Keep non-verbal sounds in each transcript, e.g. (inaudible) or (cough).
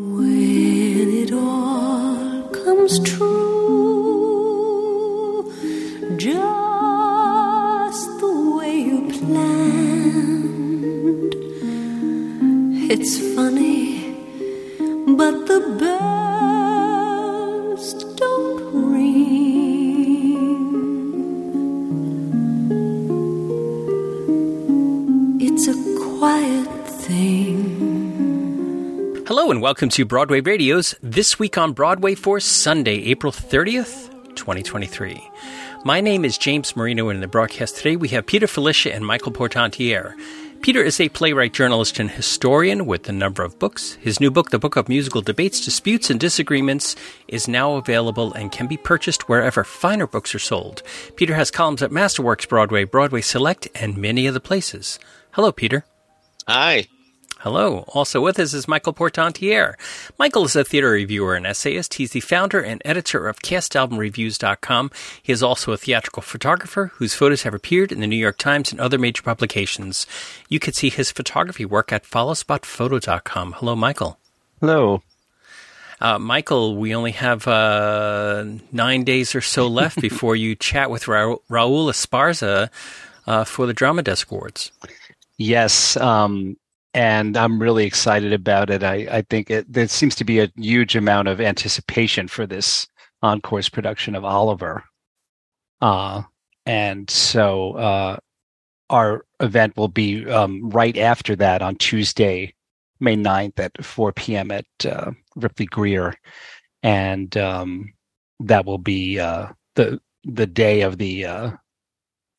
When it all comes true, And welcome to Broadway Radio's This Week on Broadway for Sunday, April 30th, 2023. My name is James Marino, and in the broadcast today we have Peter Filichia and Michael Portantiere. Peter is a playwright, journalist, and historian with a number of books. His new book, The Book of Musical Debates, Disputes, and Disagreements, is now available and can be purchased wherever finer books are sold. Peter has columns at Masterworks Broadway, Broadway Select, and many other places. Hello, Peter. Hi. Hello. Also with us is Michael Portantiere. Michael is a theater reviewer and essayist. He's the founder and editor of CastAlbumReviews.com. He is also a theatrical photographer whose photos have appeared in the New York Times and other major publications. You can see his photography work at followspotphoto.com. Hello, Michael. Hello. Uh, Michael, we only have uh, nine days or so left (laughs) before you chat with Ra- Raul Esparza uh, for the Drama Desk Awards. Yes, um, and I'm really excited about it. I, I think it, there seems to be a huge amount of anticipation for this encore's production of Oliver. Uh, and so uh, our event will be um, right after that on Tuesday, May 9th at 4 p.m. at uh, Ripley-Grier. And um, that will be uh, the the day of the uh,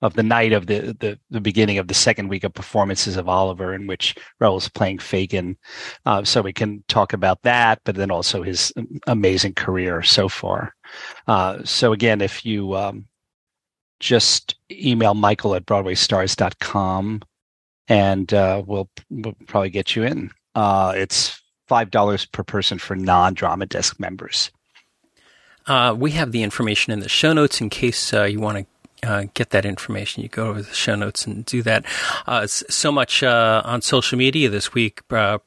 of the night of the, the, the beginning of the second week of performances of Oliver, in which Raul's playing Fagin. Uh, so we can talk about that, but then also his amazing career so far. Uh, so again, if you um, just email Michael at BroadwayStars.com, and uh, we'll, we'll probably get you in. Uh, it's five dollars per person for non-drama desk members. Uh, we have the information in the show notes in case uh, you want to uh, get that information, you go over the show notes and do that. Uh, so much uh, on social media this week, uh,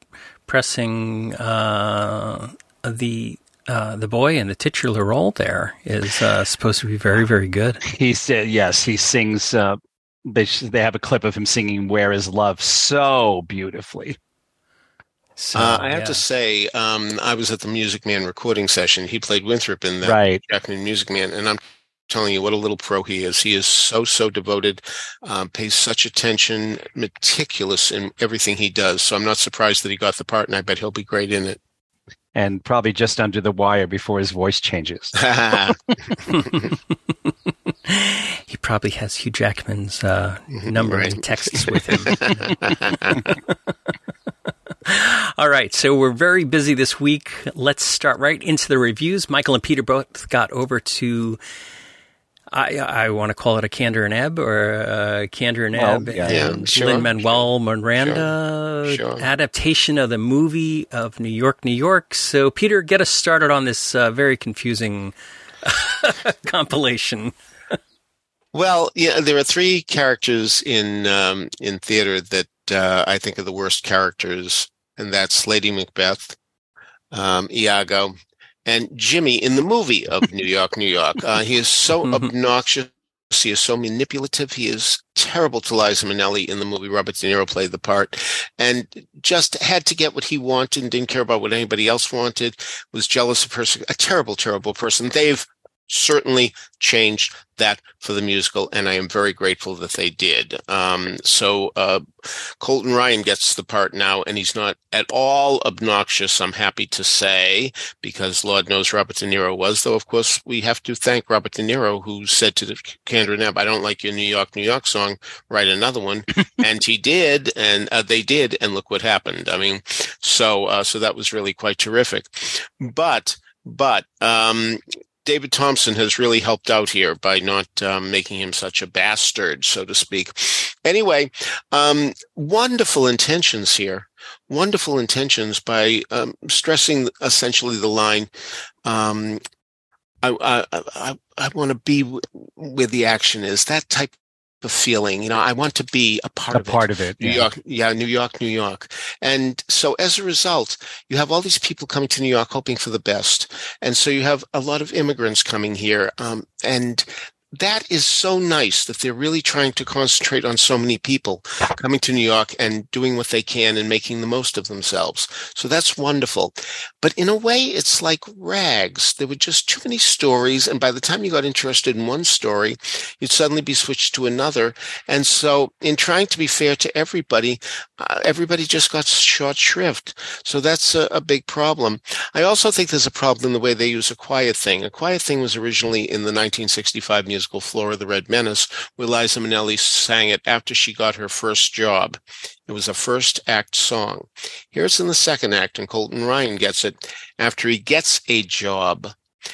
pressing uh, the uh, the boy in the titular role there is supposed to be very, very good. (laughs) He said, yes, he sings. they they have a clip of him singing "Where Is Love" so beautifully. So, I have yeah. to say, um, I was at the Music Man recording session. He played Winthrop in the right. Jackman Music Man, and I'm telling you what a little pro he is. He is so so devoted, um, pays such attention, meticulous in everything he does. So I'm not surprised that he got the part, and I bet he'll be great in it. And probably just under the wire before his voice changes. (laughs) (laughs) he probably has Hugh Jackman's uh, number right. and texts (laughs) with him. All right, so we're very busy this week. Let's start right into the reviews. Michael and Peter both got over to I, I want to call it a Kander and Ebb or a Kander and Ebb well, yeah, and yeah, sure, Lin Manuel sure, Miranda sure, adaptation of the movie of New York, New York. So, Peter, get us started on this uh, very confusing (laughs) compilation. well, yeah, there are three characters in um, in theater that uh, I think are the worst characters, and that's Lady Macbeth, um, Iago, and Jimmy in the movie of New York, New York. Uh, he is so (laughs) mm-hmm. obnoxious. He is so manipulative. He is terrible to Liza Minnelli in the movie. Robert De Niro played the part and just had to get what he wanted and didn't care about what anybody else wanted, was jealous of her. A terrible, terrible person. They've certainly changed that for the musical, and I am very grateful that they did. Um, so uh, Colton Ryan gets the part now, and he's not at all obnoxious. I'm happy to say because Lord knows Robert De Niro was, though. Of course, we have to thank Robert De Niro, who said to the Kander and "I don't like your New York, New York song. Write another one," (laughs) and he did, and uh, they did, and look what happened. I mean, so uh, so that was really quite terrific, but but um, David Thompson has really helped out here by not um, making him such a bastard, so to speak. Anyway, um, wonderful intentions here. Wonderful intentions by um, stressing essentially the line. Um, I, I, I, I want to be w- where the action is. That type of feeling. You know, I want to be a part a of part it. of it. New yeah. York, yeah, New York, New York. And so as a result, you have all these people coming to New York hoping for the best. And so you have a lot of immigrants coming here. Um, and that is so nice that they're really trying to concentrate on so many people coming to New York and doing what they can and making the most of themselves. So that's wonderful. But in a way, it's like rags. There were just too many stories. And by the time you got interested in one story, you'd suddenly be switched to another. And so in trying to be fair to everybody, uh, everybody just got short shrift. So that's a, a big problem. I also think there's a problem in the way they use a quiet thing. A quiet thing was originally in the 1965 musical Flora the Red Menace, where Liza Minnelli sang it after she got her first job. It was a first act song. Here's in the second act, and Colton Ryan gets it after he gets a job.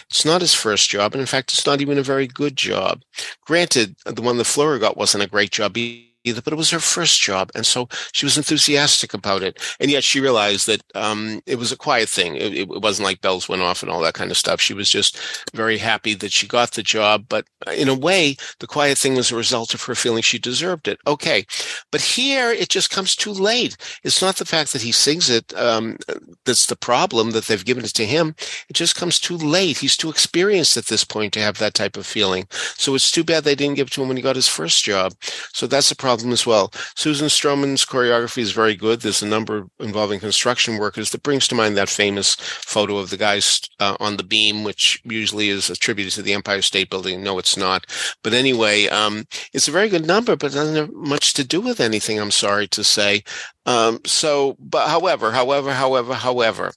It's not his first job, and in fact, it's not even a very good job. Granted, the one that Flora got wasn't a great job either, but it was her first job. And so she was enthusiastic about it. And yet she realized that um, it was a quiet thing. It, it, wasn't like bells went off and all that kind of stuff. She was just very happy that she got the job. But in a way, the quiet thing was a result of her feeling she deserved it. Okay. But here it just comes too late. It's not the fact that he sings it um, that's the problem that they've given it to him. It just comes too late. He's too experienced at this point to have that type of feeling. So it's too bad they didn't give it to him when he got his first job. So that's a problem problem as well. Susan Stroman's choreography is very good. There's a number involving construction workers that brings to mind that famous photo of the guys uh, on the beam, which usually is attributed to the Empire State Building. No, it's not. But anyway, um, it's a very good number, but doesn't have much to do with anything. I'm sorry to say. Um, so, but however, however, however, however,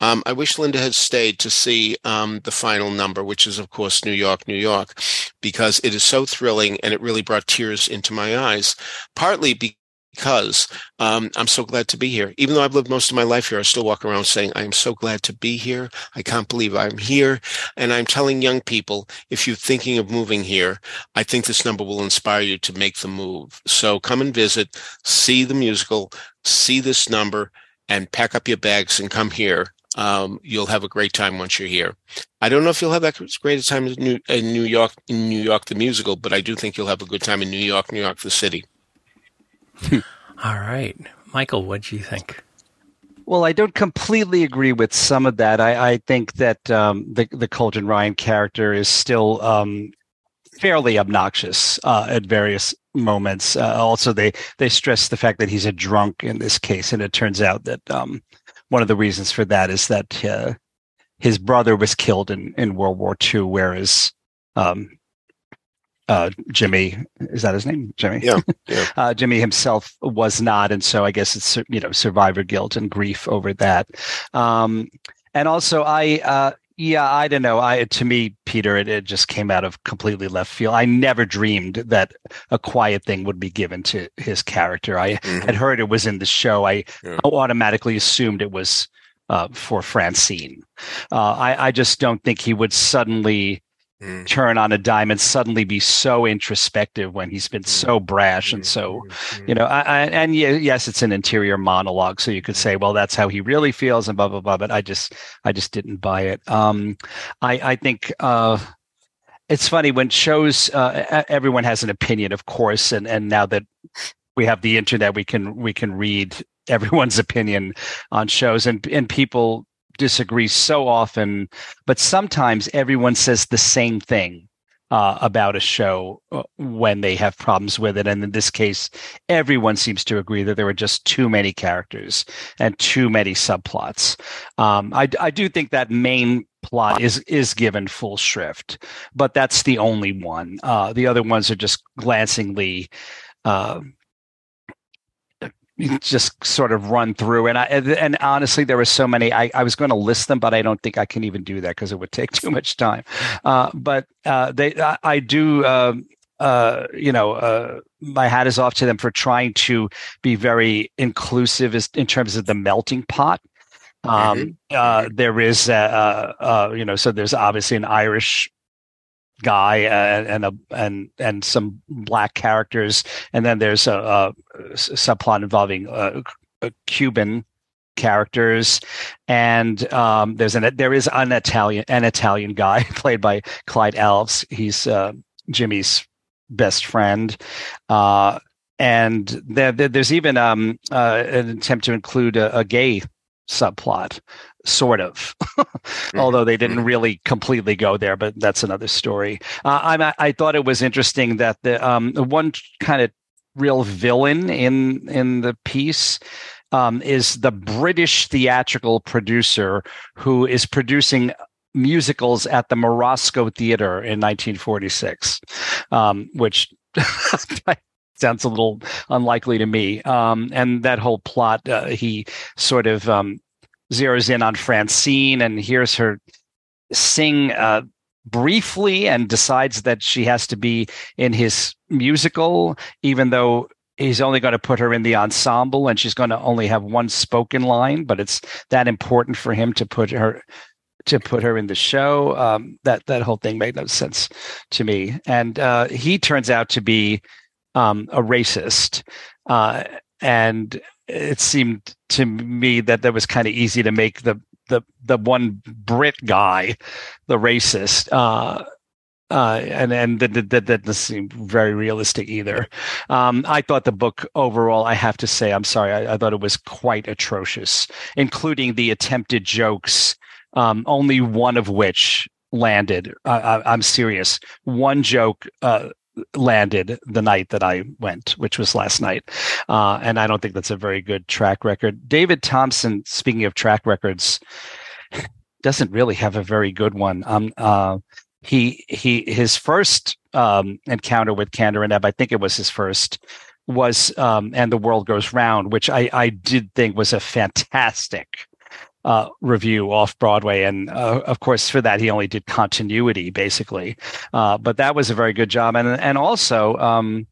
um, I wish Linda had stayed to see um, the final number, which is, of course, New York, New York, because it is so thrilling and it really brought tears into my eyes, partly because um, I'm so glad to be here. Even though I've lived most of my life here, I still walk around saying, I am so glad to be here. I can't believe I'm here. And I'm telling young people, if you're thinking of moving here, I think this number will inspire you to make the move. So come and visit, see the musical, see this number, and pack up your bags and come here um, you'll have a great time once you're here. I don't know if you'll have that great a time in New, in New York, in New York the musical, but I do think you'll have a good time in New York, New York the city. (laughs) All right, Michael, what do you think? Well, I don't completely agree with some of that. I, I think that um, the the Colton Ryan character is still um, fairly obnoxious uh, at various moments. Uh, also, they they stress the fact that he's a drunk in this case, and it turns out that um, one of the reasons for that is that uh, his brother was killed in, in World War II, whereas um, uh, Jimmy is that his name? Jimmy. Yeah. (laughs) yeah. uh, Jimmy himself was not, and so I guess it's you know survivor guilt and grief over that. Um, and also, I uh, yeah, I don't know. I to me, Peter, it, it just came out of completely left field. I never dreamed that a quiet thing would be given to his character. I mm-hmm. had heard it was in the show. I yeah. automatically assumed it was uh, for Francine. Uh, I, I just don't think he would suddenly mm. turn on a dime and suddenly be so introspective when he's been mm. so brash and so, mm. you know, I, I, and yes, it's an interior monologue. So you could say, well, that's how he really feels and blah, blah, blah. But I just, I just didn't buy it. Um, I, I think, uh, it's funny when shows, uh, everyone has an opinion, of course. And, and now that we have the internet, we can, we can read (laughs) everyone's opinion on shows and, and people disagree so often, but sometimes everyone says the same thing uh, about a show uh, when they have problems with it. And in this case, everyone seems to agree that there were just too many characters and too many subplots. Um, I, I do think that main plot is is given full shrift, but that's the only one. Uh, the other ones are just glancingly uh, just sort of run through. And I and honestly there were so many I, I was going to list them but I don't think I can even do that because it would take (laughs) too much time. Uh, but uh, they I, I do um, uh, you know uh, my hat is off to them for trying to be very inclusive in terms of the melting pot. Um, mm-hmm. Uh, there is uh, you know so there's obviously an Irish guy and, and a and and some black characters, and then there's a, a subplot involving uh, Cuban characters, and um, there's an there is an Italian an Italian guy (laughs) played by Clyde Alves. He's uh, Jimmy's best friend. Uh, and there, there's even um, uh, an attempt to include a, a gay subplot, sort of, (laughs) although they didn't mm-hmm. really completely go there. But that's another story. Uh, I, I thought it was interesting that the um, one kind of real villain in in the piece um, is the British theatrical producer who is producing musicals at the Morosco Theater in 1946, um, which (laughs) sounds a little unlikely to me. Um, and that whole plot, uh, he sort of um, zeroes in on Francine and hears her sing uh, briefly and decides that she has to be in his musical, even though he's only going to put her in the ensemble and she's going to only have one spoken line, but it's that important for him to put her to put her in the show. Um, that that whole thing made no sense to me. And uh, he turns out to be um, a racist, uh, and it seemed to me that that was kind of easy to make the the the one Brit guy the racist. Uh, uh, and and that, that, doesn't seem very realistic either. Um, I thought the book overall, I have to say, I'm sorry, I, I thought it was quite atrocious, including the attempted jokes. Um, only one of which landed. I, am serious. One joke uh, landed the night that I went, which was last night. Uh, and I don't think that's a very good track record. David Thompson, speaking of track records, (laughs) doesn't really have a very good one. Um, uh, he he his first um, encounter with Kander and Ebb, I think it was his first, was um, and the world goes round, which I I did think was a fantastic uh, revue off Broadway, and uh, of course for that he only did continuity basically, uh, but that was a very good job, and and also um,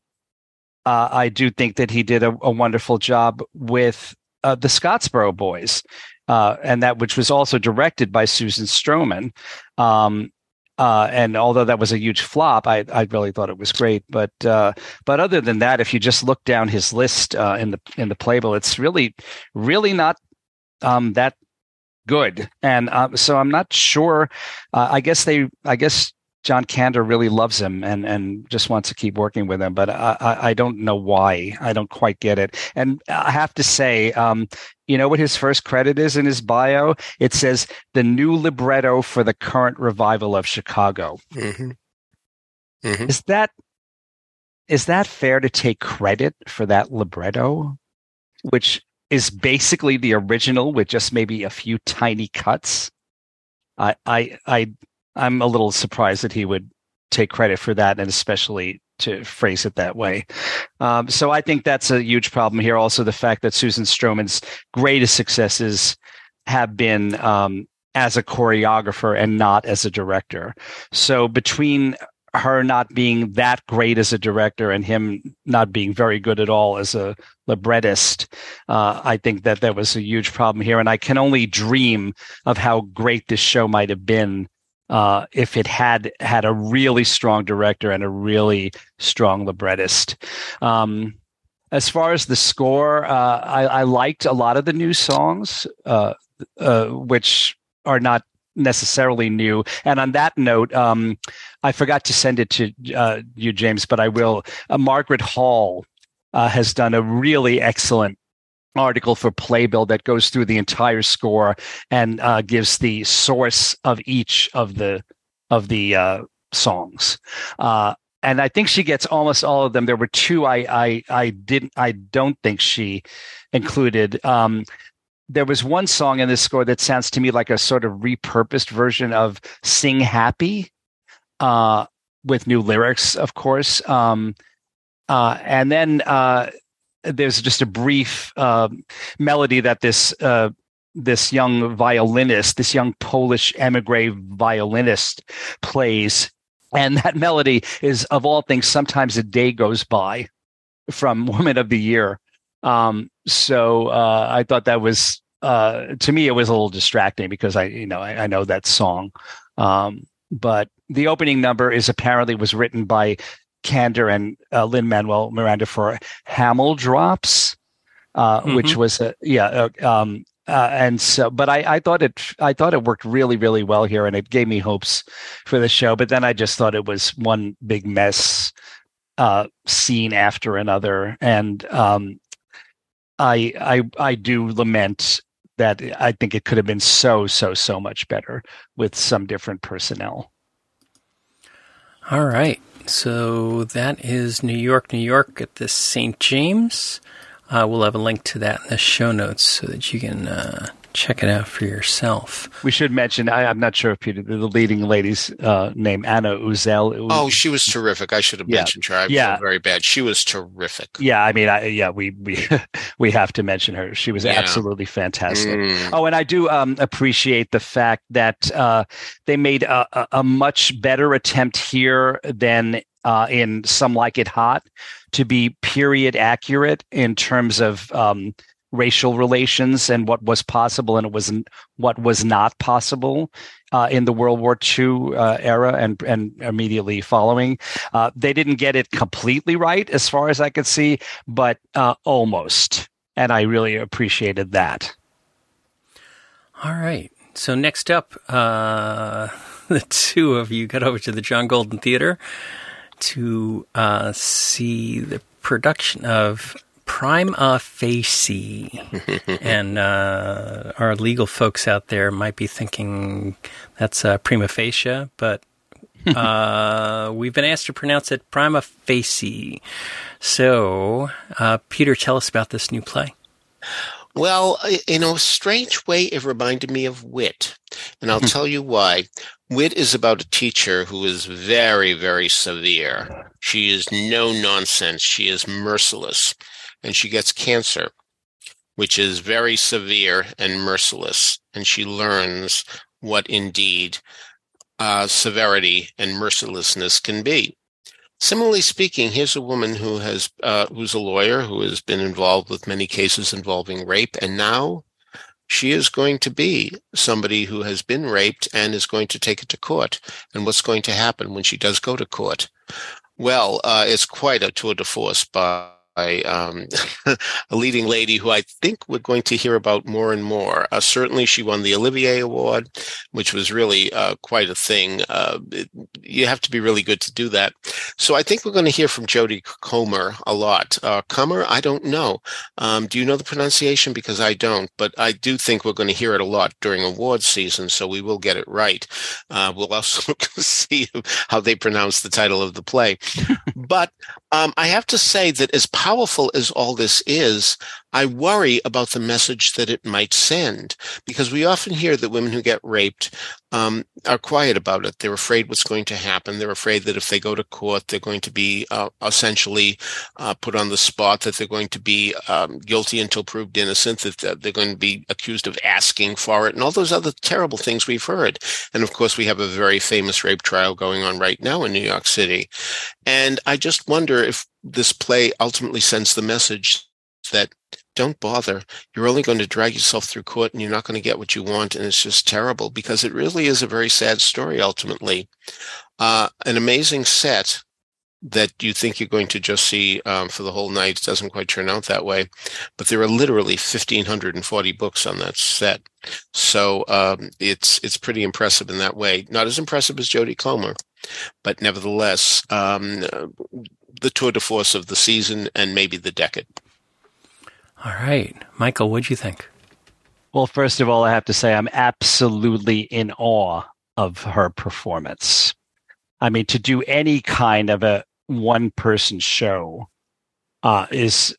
uh, I do think that he did a, a wonderful job with uh, the Scottsboro Boys, uh, and that which was also directed by Susan Stroman. Um, uh, and although that was a huge flop, I, I really thought it was great. But uh, but other than that, if you just look down his list uh, in the in the playbill, it's really really not um, that good. And uh, so I'm not sure. Uh, I guess they, I guess John Kander really loves him and, and just wants to keep working with him, but I, I, don't know why. I don't quite get it. And I have to say, um, you know what his first credit is in his bio? It says the new libretto for the current revival of Chicago. Mm-hmm. Mm-hmm. Is that is that fair to take credit for that libretto? Which is basically the original with just maybe a few tiny cuts. I I I I'm a little surprised that he would take credit for that, and especially to phrase it that way. Um, so I think that's a huge problem here. Also, the fact that Susan Stroman's greatest successes have been um, as a choreographer and not as a director. So between her not being that great as a director and him not being very good at all as a librettist, uh, I think that there was a huge problem here. And I can only dream of how great this show might have been uh, if it had had a really strong director and a really strong librettist. Um, as far as the score, uh, I, I, liked a lot of the new songs, uh, uh, which are not necessarily new. And on that note, um, I forgot to send it to uh, you, James, but I will. Uh, Margaret Hall uh, has done a really excellent article for Playbill that goes through the entire score and uh, gives the source of each of the of the uh, songs. Uh, and I think she gets almost all of them. There were two I I I didn't I don't think she included. Um, there was one song in this score that sounds to me like a sort of repurposed version of "Sing Happy," uh, with new lyrics, of course. Um, uh, and then uh, there's just a brief uh, melody that this uh, this young violinist, this young Polish emigre violinist, plays, and that melody is, of all things, sometimes a day goes by from Woman of the Year. Um, so uh, I thought that was uh, to me it was a little distracting because I you know I, I know that song, um, but the opening number is apparently was written by Kander and uh, Lin Manuel Miranda for Hamel Drops, uh, mm-hmm. which was a yeah. Uh, um, uh, and so, but I, I thought it, I thought it worked really, really well here, and it gave me hopes for the show. But then I just thought it was one big mess uh, scene after another, and um, I I I do lament that I think it could have been so so so much better with some different personnel. All right. So that is New York, New York at the St. James. Uh, we'll have a link to that in the show notes so that you can uh, check it out for yourself. We should mention, I, am not sure if Peter, the leading lady's uh, name, Anna Uzele. Oh, she was terrific. I should have yeah. mentioned her. I yeah. feel very bad. She was terrific. Yeah, I mean, I, yeah, we we (laughs) we have to mention her. She was yeah. absolutely fantastic. Mm. Oh, and I do um, appreciate the fact that uh, they made a, a, a much better attempt here than uh, in Some Like It Hot to be period accurate in terms of um, racial relations and what was possible and it was what was not possible uh, in the World War II uh, era and and immediately following. Uh, they didn't get it completely right, as far as I could see, but uh, almost, and I really appreciated that. All right. So next up, uh, (laughs) the two of you got over to the John Golden Theater to uh, see the production of prima facie. (laughs) and uh, our legal folks out there might be thinking that's uh, prima facie, but (laughs) uh, we've been asked to pronounce it prima facie. So, uh, Peter, tell us about this new play. Well, in a strange way, it reminded me of Wit. And I'll hmm. tell you why. Wit is about a teacher who is very, very severe. She is no nonsense. She is merciless and she gets cancer, which is very severe and merciless. And she learns what indeed uh, severity and mercilessness can be. Similarly speaking, here's a woman who has uh, who's a lawyer who has been involved with many cases involving rape, and now she is going to be somebody who has been raped and is going to take it to court. And what's going to happen when she does go to court? Well, uh, it's quite a tour de force, but by um, (laughs) a leading lady who I think we're going to hear about more and more. Uh, certainly, she won the Olivier Award, which was really uh, quite a thing. Uh, it, you have to be really good to do that. So I think we're going to hear from Jodie Comer a lot. Uh, Comer, I don't know. Um, do you know the pronunciation? Because I don't, but I do think we're going to hear it a lot during award season, so we will get it right. Uh, we'll also (laughs) see how they pronounce the title of the play. (laughs) but um, I have to say that as powerful as all this is, I worry about the message that it might send because we often hear that women who get raped um, are quiet about it. They're afraid what's going to happen. They're afraid that if they go to court, they're going to be uh, essentially uh, put on the spot, that they're going to be um, guilty until proved innocent, that they're going to be accused of asking for it, and all those other terrible things we've heard. And of course, we have a very famous rape trial going on right now in New York City. And I just wonder if this play ultimately sends the message that don't bother. You're only going to drag yourself through court and you're not going to get what you want. And it's just terrible because it really is a very sad story ultimately. Uh, an amazing set that you think you're going to just see um, for the whole night doesn't quite turn out that way. But there are literally 1,540 books on that set. So um, it's it's pretty impressive in that way. Not as impressive as Jodie Comer, but nevertheless, um, the tour de force of the season and maybe the decade. All right. Michael, what'd you think? Well, first of all, I have to say I'm absolutely in awe of her performance. I mean, to do any kind of a one person show uh, is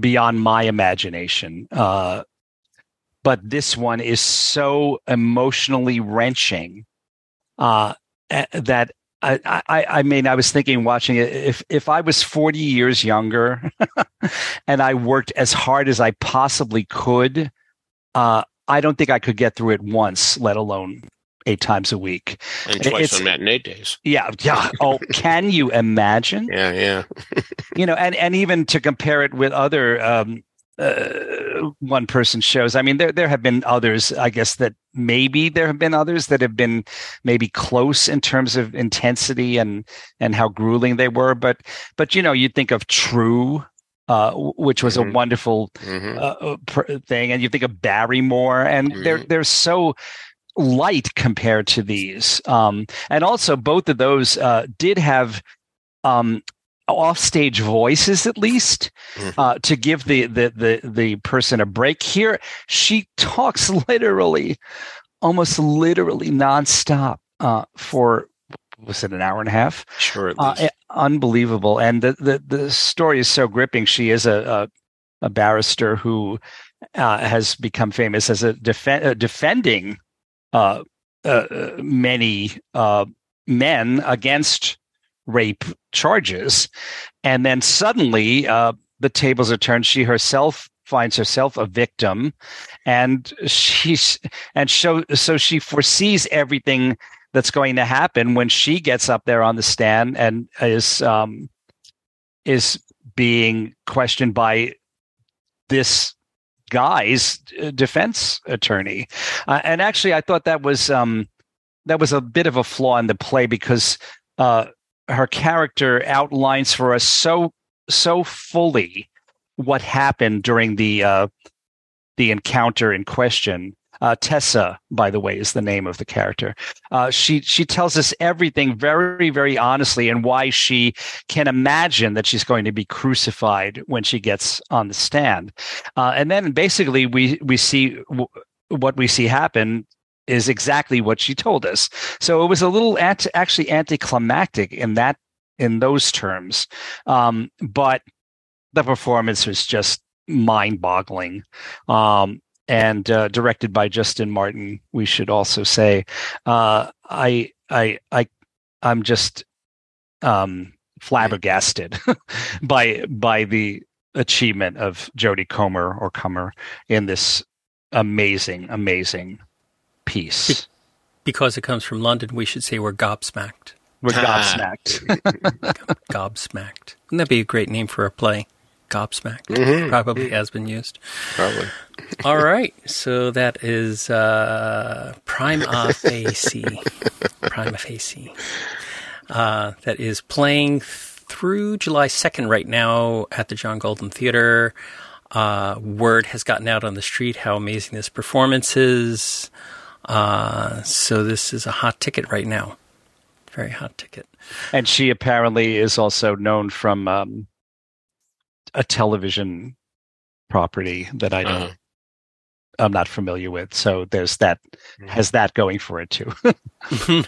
beyond my imagination. Uh, but this one is so emotionally wrenching uh, that I, I, I mean, I was thinking watching it. If if I was forty years younger, (laughs) and I worked as hard as I possibly could, uh, I don't think I could get through it once, let alone eight times a week. And twice it's, on matinee days. Yeah, yeah. Oh, (laughs) can you imagine? Yeah, yeah. you know, and and even to compare it with other um, uh, one person shows. I mean, there there have been others. I guess that maybe there have been others that have been maybe close in terms of intensity and and how grueling they were. But but you know, you think of True. Uh, which was mm-hmm. a wonderful mm-hmm. uh, pr- thing, and you think of Barrymore, and mm-hmm. they're they're so light compared to these. Um, and also, both of those uh, did have um, offstage voices at least Mhm. uh, to give the, the the the person a break. Here, she talks (laughs) literally, almost literally nonstop uh, for was it an hour and a half? Sure. At Uh, least. unbelievable, and the, the the story is so gripping. She is a a, a barrister who uh, has become famous as a uh, defending uh, uh, uh, many uh, men against rape charges, and then suddenly uh, the tables are turned. She herself finds herself a victim, and she's and so so she foresees everything that's going to happen when she gets up there on the stand and is um, is being questioned by this guy's uh, defense attorney. Uh, and actually, I thought that was um, that was a bit of a flaw in the play because uh, her character outlines for us so so fully what happened during the uh, the encounter in question. Uh, Tessa, by the way, is the name of the character. Uh, she she tells us everything very very honestly and why she can imagine that she's going to be crucified when she gets on the stand. Uh, and then basically we we see w- what we see happen is exactly what she told us. So it was a little anti- actually anticlimactic in that in those terms, um, but the performance was just mind-boggling. Um, and uh, directed by Justin Martin, we should also say. Uh, I I I I'm just um, flabbergasted (laughs) by by the achievement of Jodie Comer or Comer in this amazing amazing piece. Because it comes from London, we should say we're gobsmacked. We're gobsmacked. (laughs) Gobsmacked. Wouldn't that be a great name for a play? Gobsmacked. Mhm. Probably has been used. Probably. (laughs) All right. So that is uh, Prima Facie. Prima Facie. Uh, that is playing through July 2nd right now at the John Golden Theater. Uh, word has gotten out on the street how amazing this performance is. Uh, so this is a hot ticket right now. Very hot ticket. and she apparently is also known from um, a television property that I don't Uh-huh. I'm not familiar with. So there's that has that going for it too. (laughs)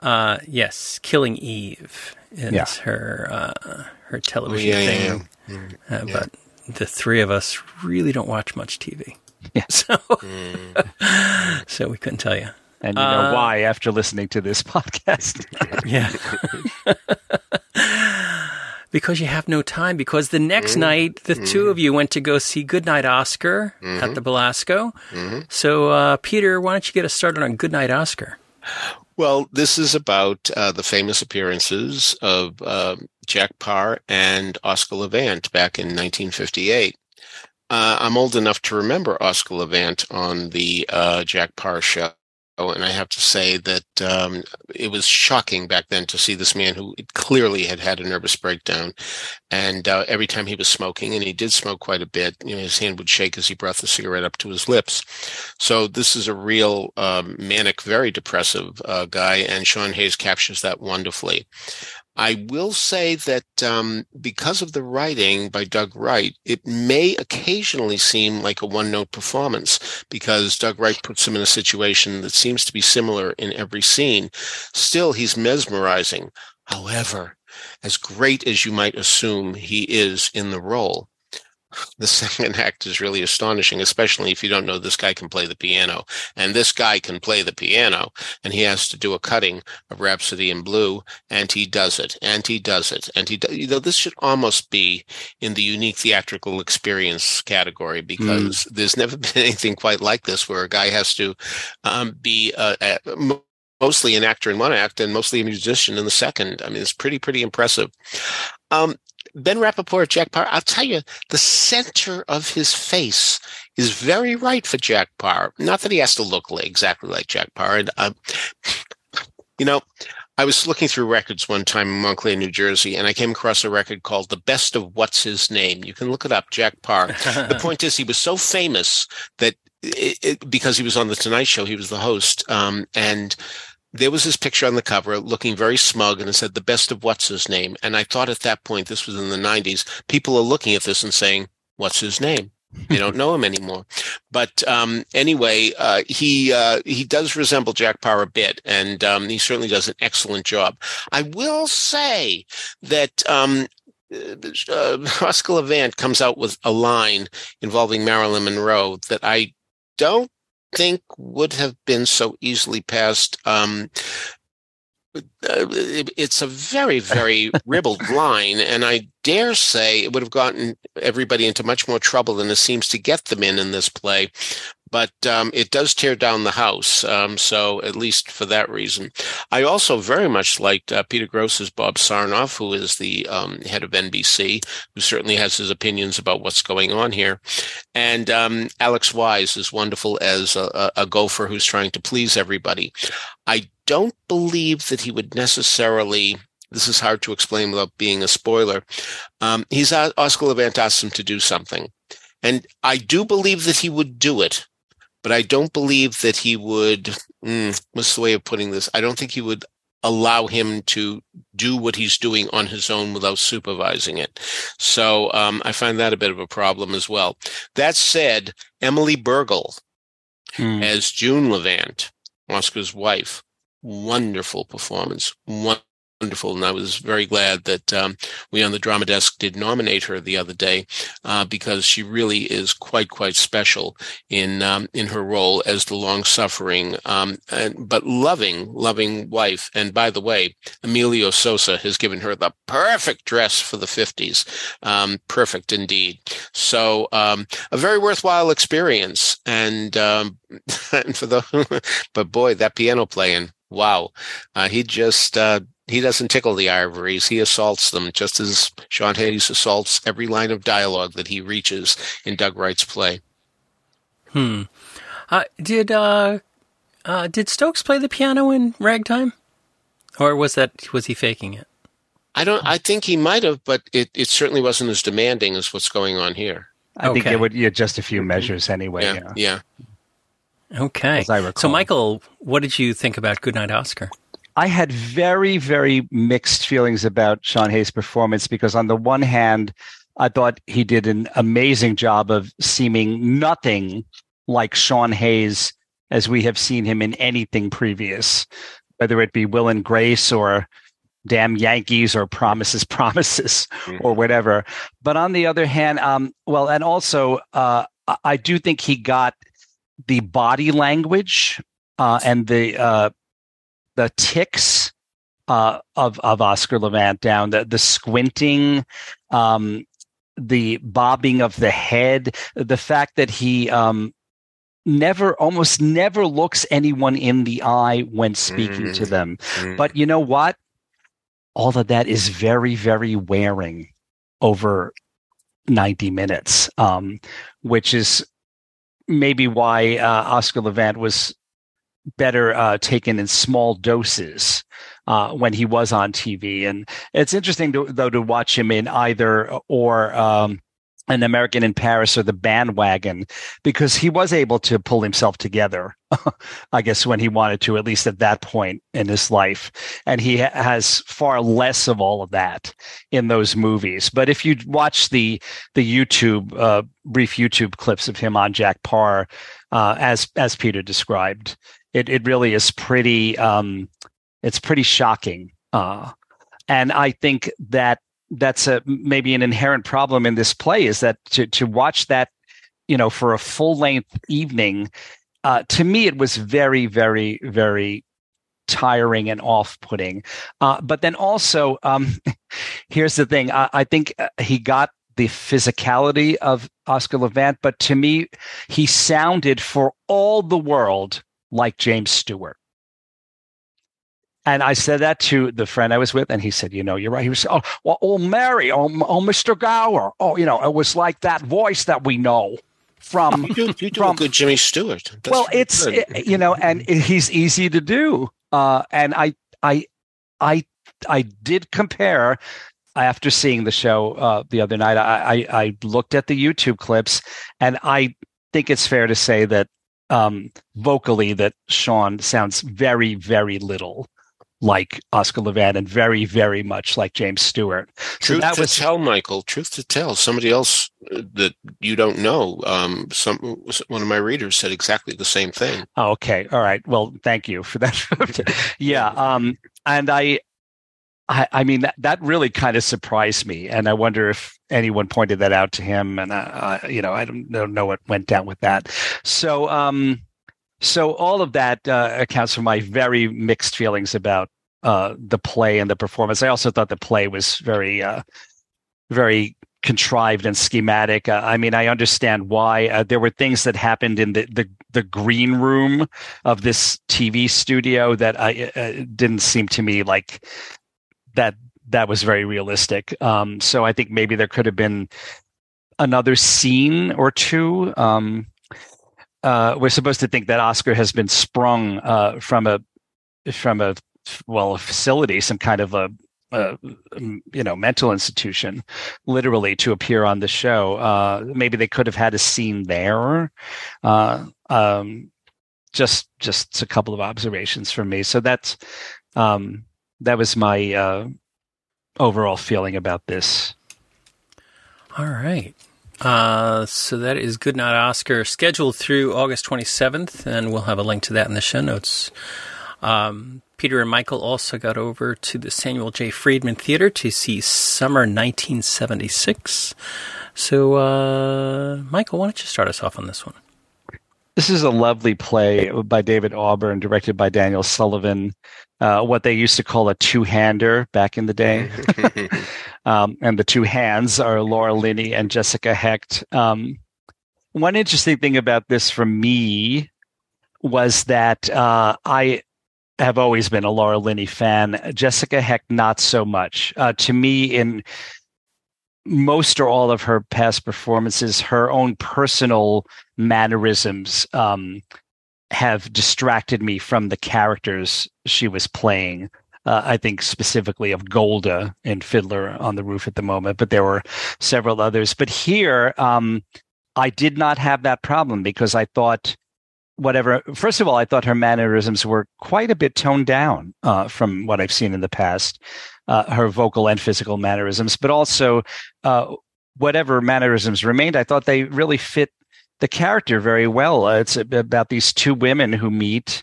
uh, yes, Killing Eve is Yeah. her uh, her Oh, television yeah, thing. yeah, yeah. Uh, Yeah. But the three of us really don't watch much TV. (laughs) Yeah. So, Mm. (laughs) so we couldn't tell you. and you know Uh, why after listening to this (laughs) podcast. Yeah. because you have no time. Because the next night, the two of you went to go see Goodnight Oscar at the Belasco. Mhm. So, uh, Peter, why don't you get us started on Goodnight Oscar? Well, this is about uh, the famous appearances of uh, Jack Paar and Oscar Levant back in 1958. Uh, I'm old enough to remember Oscar Levant on the uh, Jack Paar show. And I have to say that um, it was shocking back then to see this man who clearly had had a nervous breakdown. And uh, every time he was smoking, and he did smoke quite a bit, you know, his hand would shake as he brought the cigarette up to his lips. So this is a real um, manic, very depressive uh, guy, and Sean Hayes captures that wonderfully. I will say that um, because of the writing by Doug Wright, it may occasionally seem like a one note performance because Doug Wright puts him in a situation that seems to be similar in every scene. Still, he's mesmerizing. However, as great as you might assume he is in the role, the second (laughs) act is really astonishing, especially if you don't know this guy can play the piano. And this guy can play the piano, and he has to do a cutting of Rhapsody in Blue, and he does it, and he does it, and he, do- you know, this should almost be in the unique theatrical experience category because there's never (laughs) been anything quite like this where a guy has to um, be uh, mostly an actor in one act and mostly a musician in the second. I mean, it's pretty, pretty impressive. Um, Ben Rappaport, Jack Paar, I'll tell you, the center of his face is very right for Jack Paar. Not that he has to look exactly like Jack Paar. And, um, you know, I was looking through records one time in Montclair, New Jersey, and I came across a record called The Best of What's His Name. You can look it up, Jack Paar. (laughs) the point is, he was so famous that it, it, because he was on the Tonight Show, he was the host, um, and there was this picture on the cover looking very smug and it said the best of what's his name. And I thought at that point, this was in the 90s, people are looking at this and saying, what's his name? They don't know him anymore. But um, anyway, uh, he uh, he does resemble Jack Paar a bit, and um, he certainly does an excellent job. I will say that um, uh, Oscar Levant comes out with a line involving Marilyn Monroe that I don't think would have been so easily passed. Um, uh, it's a very, very (laughs) ribald line, and I dare say it would have gotten everybody into much more trouble than it seems to get them in in this play but um, it does tear down the house. Um, so at least for that reason, I also very much liked uh, Peter Grosz's Bob Sarnoff, who is the um, head of NBC, who certainly has his opinions about what's going on here, and um, Alex Wyse is wonderful as a, a gopher who's trying to please everybody. I don't believe that he would necessarily this is hard to explain without being a spoiler. Um, he's Oscar Levant asked him to do something, and I do believe that he would do it but I don't believe that he would. Mm, what's the way of putting this? I don't think he would allow him to do what he's doing on his own without supervising it. So um, I find that a bit of a problem as well. That said, Emily Bergl hmm. as June Levant, Oscar's wife, wonderful performance. Wonderful. And I was very glad that um, we on the Drama Desk did nominate her the other day uh, because she really is quite, quite special in um, in her role as the long suffering um, but loving, loving wife. And by the way, Emilio Sosa has given her the perfect dress for the 50s. Um, perfect indeed. So um, a very worthwhile experience. And, um, (laughs) and for the, (laughs) but boy, that piano playing, wow. Uh, he just uh, he doesn't tickle the ivories. He assaults them just as Sean Hayes assaults every line of dialogue that he reaches in Doug Wright's play. Hmm. Uh, did uh, uh, did Stokes play the piano in Ragtime, or was that was he faking it? I don't. I think he might have, but it, it certainly wasn't as demanding as what's going on here. I okay. think it would yeah, just a few measures anyway. Yeah. Yeah. yeah. Okay. So, Michael, what did you think about Goodnight Oscar? I had very, very mixed feelings about Sean Hayes' performance because, on the one hand, I thought he did an amazing job of seeming nothing like Sean Hayes as we have seen him in anything previous, whether it be Will and Grace or Damn Yankees or Promises, (laughs) Promises mm-hmm. or whatever. But on the other hand, um, well, and also, uh, I do think he got the body language uh, and the uh, the ticks uh, of of Oscar Levant down, the the squinting, um, the bobbing of the head, the fact that he um, never, almost never looks anyone in the eye when speaking mm. to them. Mm. But you know what? All of that is very, very wearing over 90 minutes, um, which is maybe why uh, Oscar Levant was better uh, taken in small doses uh, when he was on TV. And it's interesting, to, though, to watch him in either or um, an American in Paris or the bandwagon because he was able to pull himself together, (laughs) I guess, when he wanted to, at least at that point in his life. And he ha- has far less of all of that in those movies. But if you watch the the YouTube uh, brief YouTube clips of him on Jack Paar, uh, as as Peter described, it it really is pretty um, it's pretty shocking. Uh, and I think that that's a maybe an inherent problem in this play is that to to watch that you know for a full length evening uh, to me it was very very very tiring and off putting uh, but then also um, (laughs) here's the thing. I, I think uh, he got the physicality of Oscar Levant, but to me, he sounded for all the world like James Stewart. And I said that to the friend I was with, and he said, "You know, you're right." He was, "Oh, well, oh, Mary, oh, oh, Mr. Gower, oh, you know, it was like that voice that we know from." You do, you do from, a good Jimmy Stewart. That's well, it's it, you know, and he's easy to do. Uh, and I, I, I, I did compare after seeing the show uh, the other night. I, I, I looked at the YouTube clips, and I think it's fair to say that um, vocally that Sean sounds very, very little like Oscar Levant and very, very much like James Stewart. Truth so to was, tell, Michael. Truth to tell, somebody else uh, that you don't know, um, some one of my readers said exactly the same thing. Okay, all right. Well, thank you for that. (laughs) yeah, um, and I, I, I, mean that that really kind of surprised me, and I wonder if anyone pointed that out to him. And uh, you know, I don't, don't know what went down with that. So. Um, so all of that uh, accounts for my very mixed feelings about uh, the play and the performance. I also thought the play was very, uh, very contrived and schematic. Uh, I mean, I understand why uh, there were things that happened in the, the, the green room of this TV studio that I uh, didn't seem to me like that that was very realistic. Um, so I think maybe there could have been another scene or two. Um, uh, we're supposed to think that Oscar has been sprung uh, from a from a well a facility, some kind of a, a you know mental institution, literally to appear on the show. Uh, maybe they could have had a scene there. Uh, um, just just a couple of observations from me. So that's um, that was my uh, overall feeling about this. All right. Uh, so that is Good Night Oscar, scheduled through August 27th, and we'll have a link to that in the show notes. Um, Peter and Michael also got over to the Samuel J. Friedman Theater to see Summer 1976. So, uh, Michael, why don't you start us off on this one? This is a lovely play by David Auburn, directed by Daniel Sullivan. Uh, what they used to call a two-hander back in the day, (laughs) um, and the two hands are Laura Linney and Jessica Hecht. Um, one interesting thing about this for me was that uh, I have always been a Laura Linney fan. Jessica Hecht, not so much. Uh, to me, in most or all of her past performances, her own personal mannerisms um, have distracted me from the characters she was playing. Uh, I think specifically of Golda in Fiddler on the Roof at the moment, but there were several others. But here, um, I did not have that problem because I thought whatever. First of all, I thought her mannerisms were quite a bit toned down uh, from what I've seen in the past uh, her vocal and physical mannerisms, but also uh, whatever mannerisms remained, I thought they really fit the character very well. Uh, it's about these two women who meet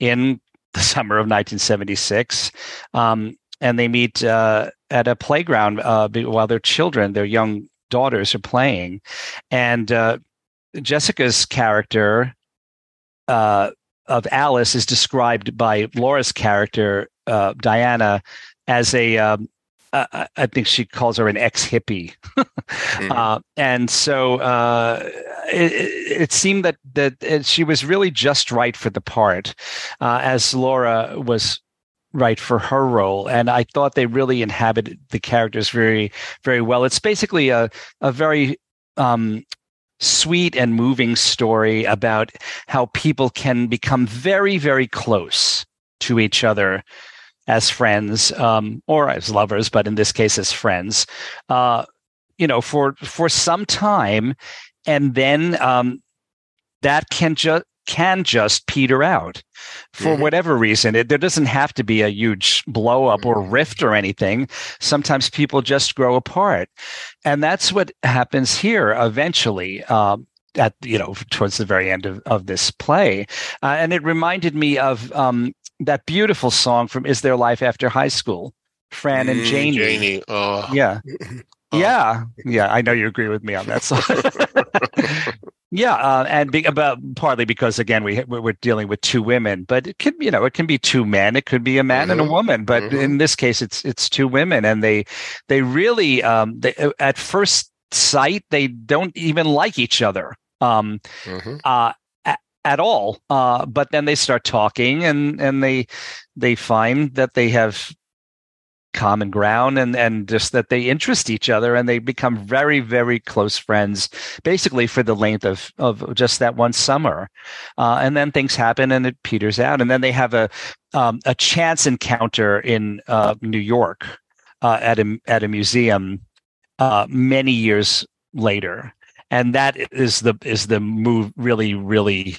in the (laughs) summer of 1976. Um, and they meet uh, at a playground uh, while their children, their young daughters, are playing. And uh, Jessica's character of Alice is described by Laura's character, Diana, as a um, uh, I think she calls her an ex hippie, mm-hmm. (laughs) uh, and so uh, it, it, seemed that that she was really just right for the part, uh, as Laura was right for her role, and I thought they really inhabited the characters very very well. It's basically a a very um, sweet and moving story about how people can become very very close to each other as friends um, or as lovers, but in this case as friends, uh, you know, for for some time, and then um, that can just can just peter out for mm-hmm. whatever reason. It, there doesn't have to be a huge blow up or mm-hmm. rift or anything. Sometimes people just grow apart, and that's what happens here eventually. Um, at you know towards the very end of, of this play uh, and it reminded me of um, that beautiful song from Is There Life After High School? Fran and mm, Janie. Janie. Oh. Yeah. Oh. Yeah. Yeah. I know you agree with me on that song. (laughs) yeah. Uh, and be, about partly because again, we, we're dealing with two women, but it could, you know, it can be two men. It could be a man mm-hmm. and a mm-hmm. woman, but mm-hmm. in this case, it's, it's two women and they, they really, um, they, at first sight, they don't even like each other. Um, mm-hmm. uh, at all. Uh, but then they start talking and, and they, they find that they have common ground and, and just that they interest each other and they become very, very close friends, basically for the length of, of just that one summer. Uh, and then things happen and it peters out. And then they have a, um, a chance encounter in, uh, New York, uh, at a, at a museum, uh, many years later. And that is the, is the move really, really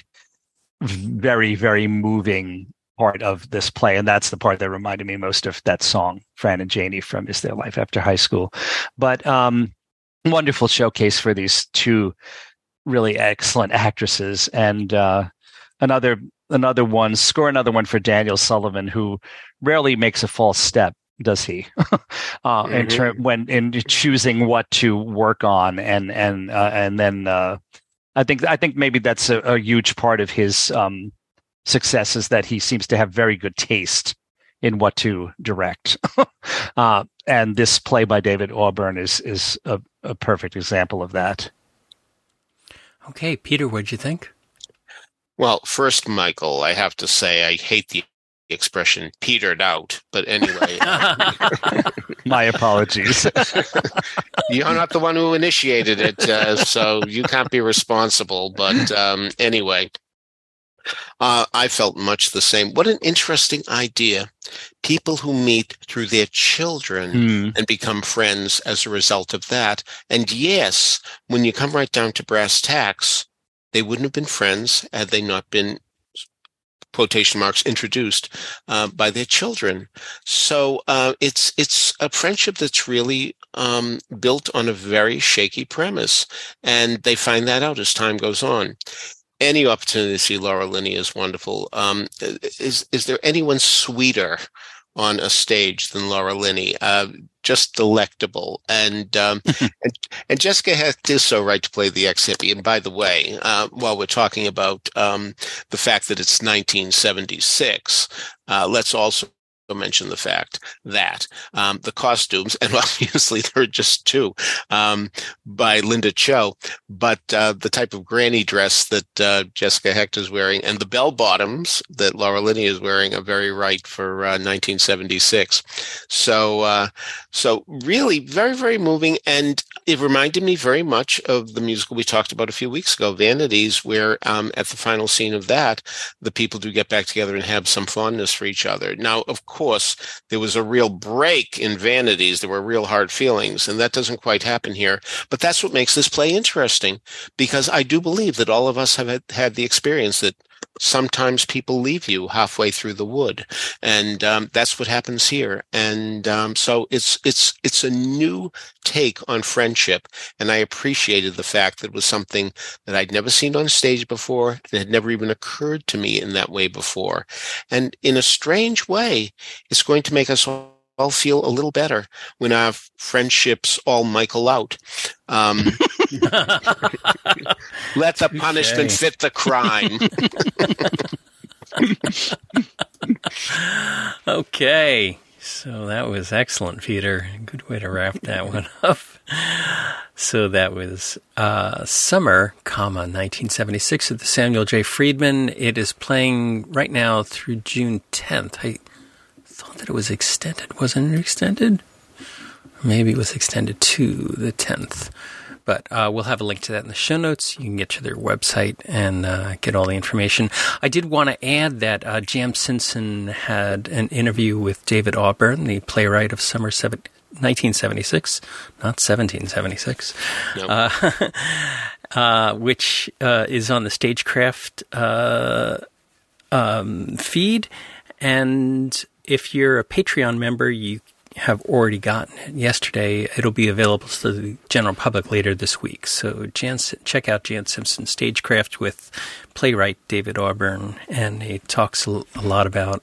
very very moving part of this play and that's the part that reminded me most of that song fran and janie from is there life after high school but um wonderful showcase for these two really excellent actresses and uh another another one score another one for daniel sullivan who rarely makes a false step does he (laughs) uh mm-hmm. in term when in choosing what to work on and and uh, and then uh I think I think maybe that's a, a huge part of his um, success is that he seems to have very good taste in what to direct. (laughs) uh, and this play by David Auburn is is a, a perfect example of that. Okay, Peter, what'd you think? Well, first, Michael, I have to say I hate the expression petered out. But anyway, (laughs) (laughs) my apologies. (laughs) You're not the one who initiated it, uh, so you can't be responsible. But um, anyway, uh, I felt much the same. What an interesting idea. People who meet through their children mm. and become friends as a result of that. And yes, when you come right down to brass tacks, they wouldn't have been friends had they not been quotation marks introduced uh, by their children. So uh, it's it's a friendship that's really um, built on a very shaky premise, and they find that out as time goes on. Any opportunity to see Laura Linney is wonderful. Um, is is there anyone sweeter on a stage than Laura Linney. Uh, just delectable. And, um, (laughs) and, and Jessica Hecht is so right to play the ex hippie. And by the way, uh, while we're talking about um, the fact that it's 1976, uh, let's also mention the fact that um, the costumes, (laughs) and obviously there are just two um, by Linda Cho, but uh, the type of granny dress that uh, Jessica Hecht is wearing and the bell bottoms that Laura Linney is wearing are very right for uh, 1976. So, uh, so really very, very moving. And it reminded me very much of the musical we talked about a few weeks ago, Vanities, where um, at the final scene of that, the people do get back together and have some fondness for each other. Now, of course, there was a real break in Vanities. There were real hard feelings, and that doesn't quite happen here. But that's what makes this play interesting, because I do believe that all of us have had, had the experience that sometimes people leave you halfway through the wood, and um, that's what happens here. And um, so it's it's it's a new take on friendship, and I appreciated the fact that it was something that I'd never seen on stage before, and had never even occurred to me in that way before. And in a strange way, it's going to make us all all feel a little better when our friendships all Michael out. Um, (laughs) let the punishment fit the crime. (laughs) okay. So that was excellent, Peter. Good way to wrap that (laughs) one up. So that was uh, Summer, comma 1976 at the Samuel J. Friedman. It is playing right now through June 10th. I thought that it was extended. Wasn't it extended? Maybe it was extended to the 10th. But uh, we'll have a link to that in the show notes. You can get to their website and uh, get all the information. I did want to add that uh, Jan Simpson had an interview with David Auburn, the playwright of Summer 1976, not 1776, nope. Uh, (laughs) uh, which uh, is on the Stagecraft um, feed. And if you're a Patreon member, you have already gotten it yesterday. It'll be available to the general public later this week. So Jan, check out Jan Simpson Stagecraft with playwright David Auburn, and he talks a lot about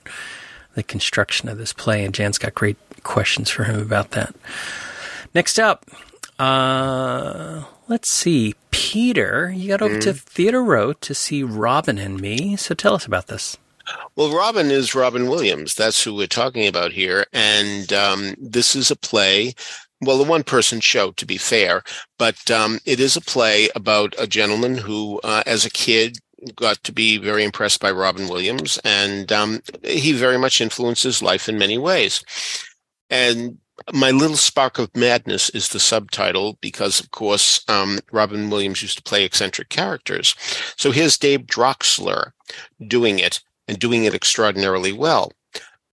the construction of this play. And Jan's got great questions for him about that. Next up, uh, let's see, Peter, you got over mm. to Theater Row to see Robin and Me. So tell us about this. Well, Robin is Robin Williams. That's who we're talking about here. And um, this is a play well, a one person show, to be fair, but um, it is a play about a gentleman who, uh, as a kid, got to be very impressed by Robin Williams, and um, he very much influences life in many ways. And my little spark of madness is the subtitle because, of course, um, Robin Williams used to play eccentric characters. So here's Dave Droxler doing it and doing it extraordinarily well.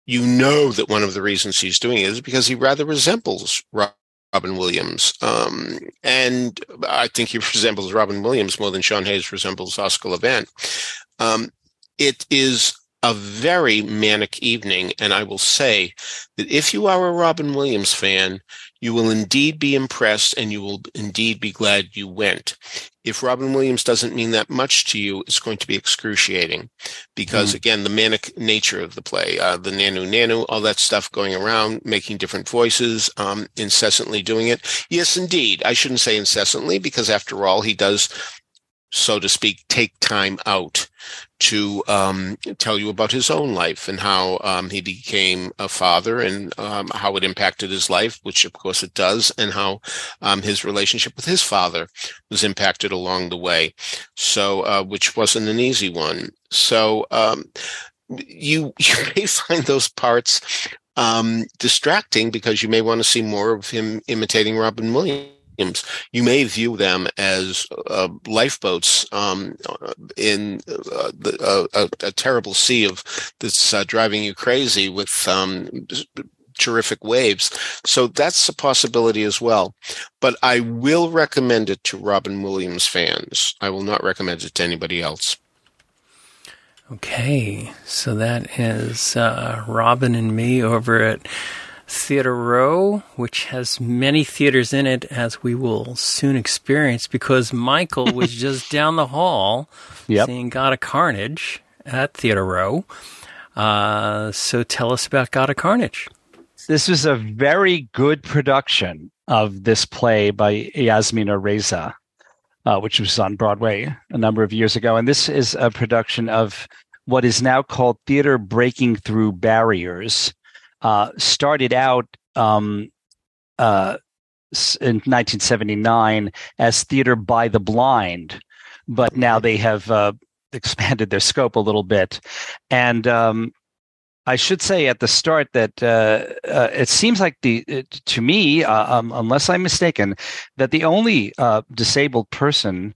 You know that one of the reasons he's doing it is because he rather resembles Robin Williams. Um, and I think he (laughs) resembles Robin Williams more than Sean Hayes resembles Oscar Levant. Um, it is a very manic evening. And I will say that if you are a Robin Williams fan, you will indeed be impressed and you will indeed be glad you went. If Robin Williams doesn't mean that much to you, it's going to be excruciating because, mm. again, the manic nature of the play, uh, the nanu nanu, all that stuff going around, making different voices, um, incessantly doing it. Yes, indeed. I shouldn't say incessantly because, after all, he does so to speak, take time out to um, tell you about his own life and how um, he became a father and um, how it impacted his life, which of course it does, and how um, his relationship with his father was impacted along the way. So, uh, which wasn't an easy one. So, um, you (laughs) you may find those parts um, distracting because you may want to see more of him imitating Robin Williams you may view them as uh, lifeboats um, in uh, the, uh, a, a, terrible sea of that's uh, driving you crazy with um, terrific waves. So that's a possibility as well. But I will recommend it to Robin Williams fans. I will not recommend it to anybody else. Okay, so that is uh, Robin and me over at Theater Row, which has many theaters in it, as we will soon experience, because Michael was (laughs) just down the hall yep. seeing God of Carnage at Theater Row. Uh, so tell us about God of Carnage. This was a very good production of this play by Yasmina Reza, uh, which was on Broadway a number of years ago. And this is a production of what is now called Theater Breaking Through Barriers uh, started out um, uh, in 1979 as Theater by the Blind, but now they have uh, expanded their scope a little bit. And um, I should say at the start that uh, uh, it seems like the uh, to me, um, unless I'm mistaken, that the only disabled person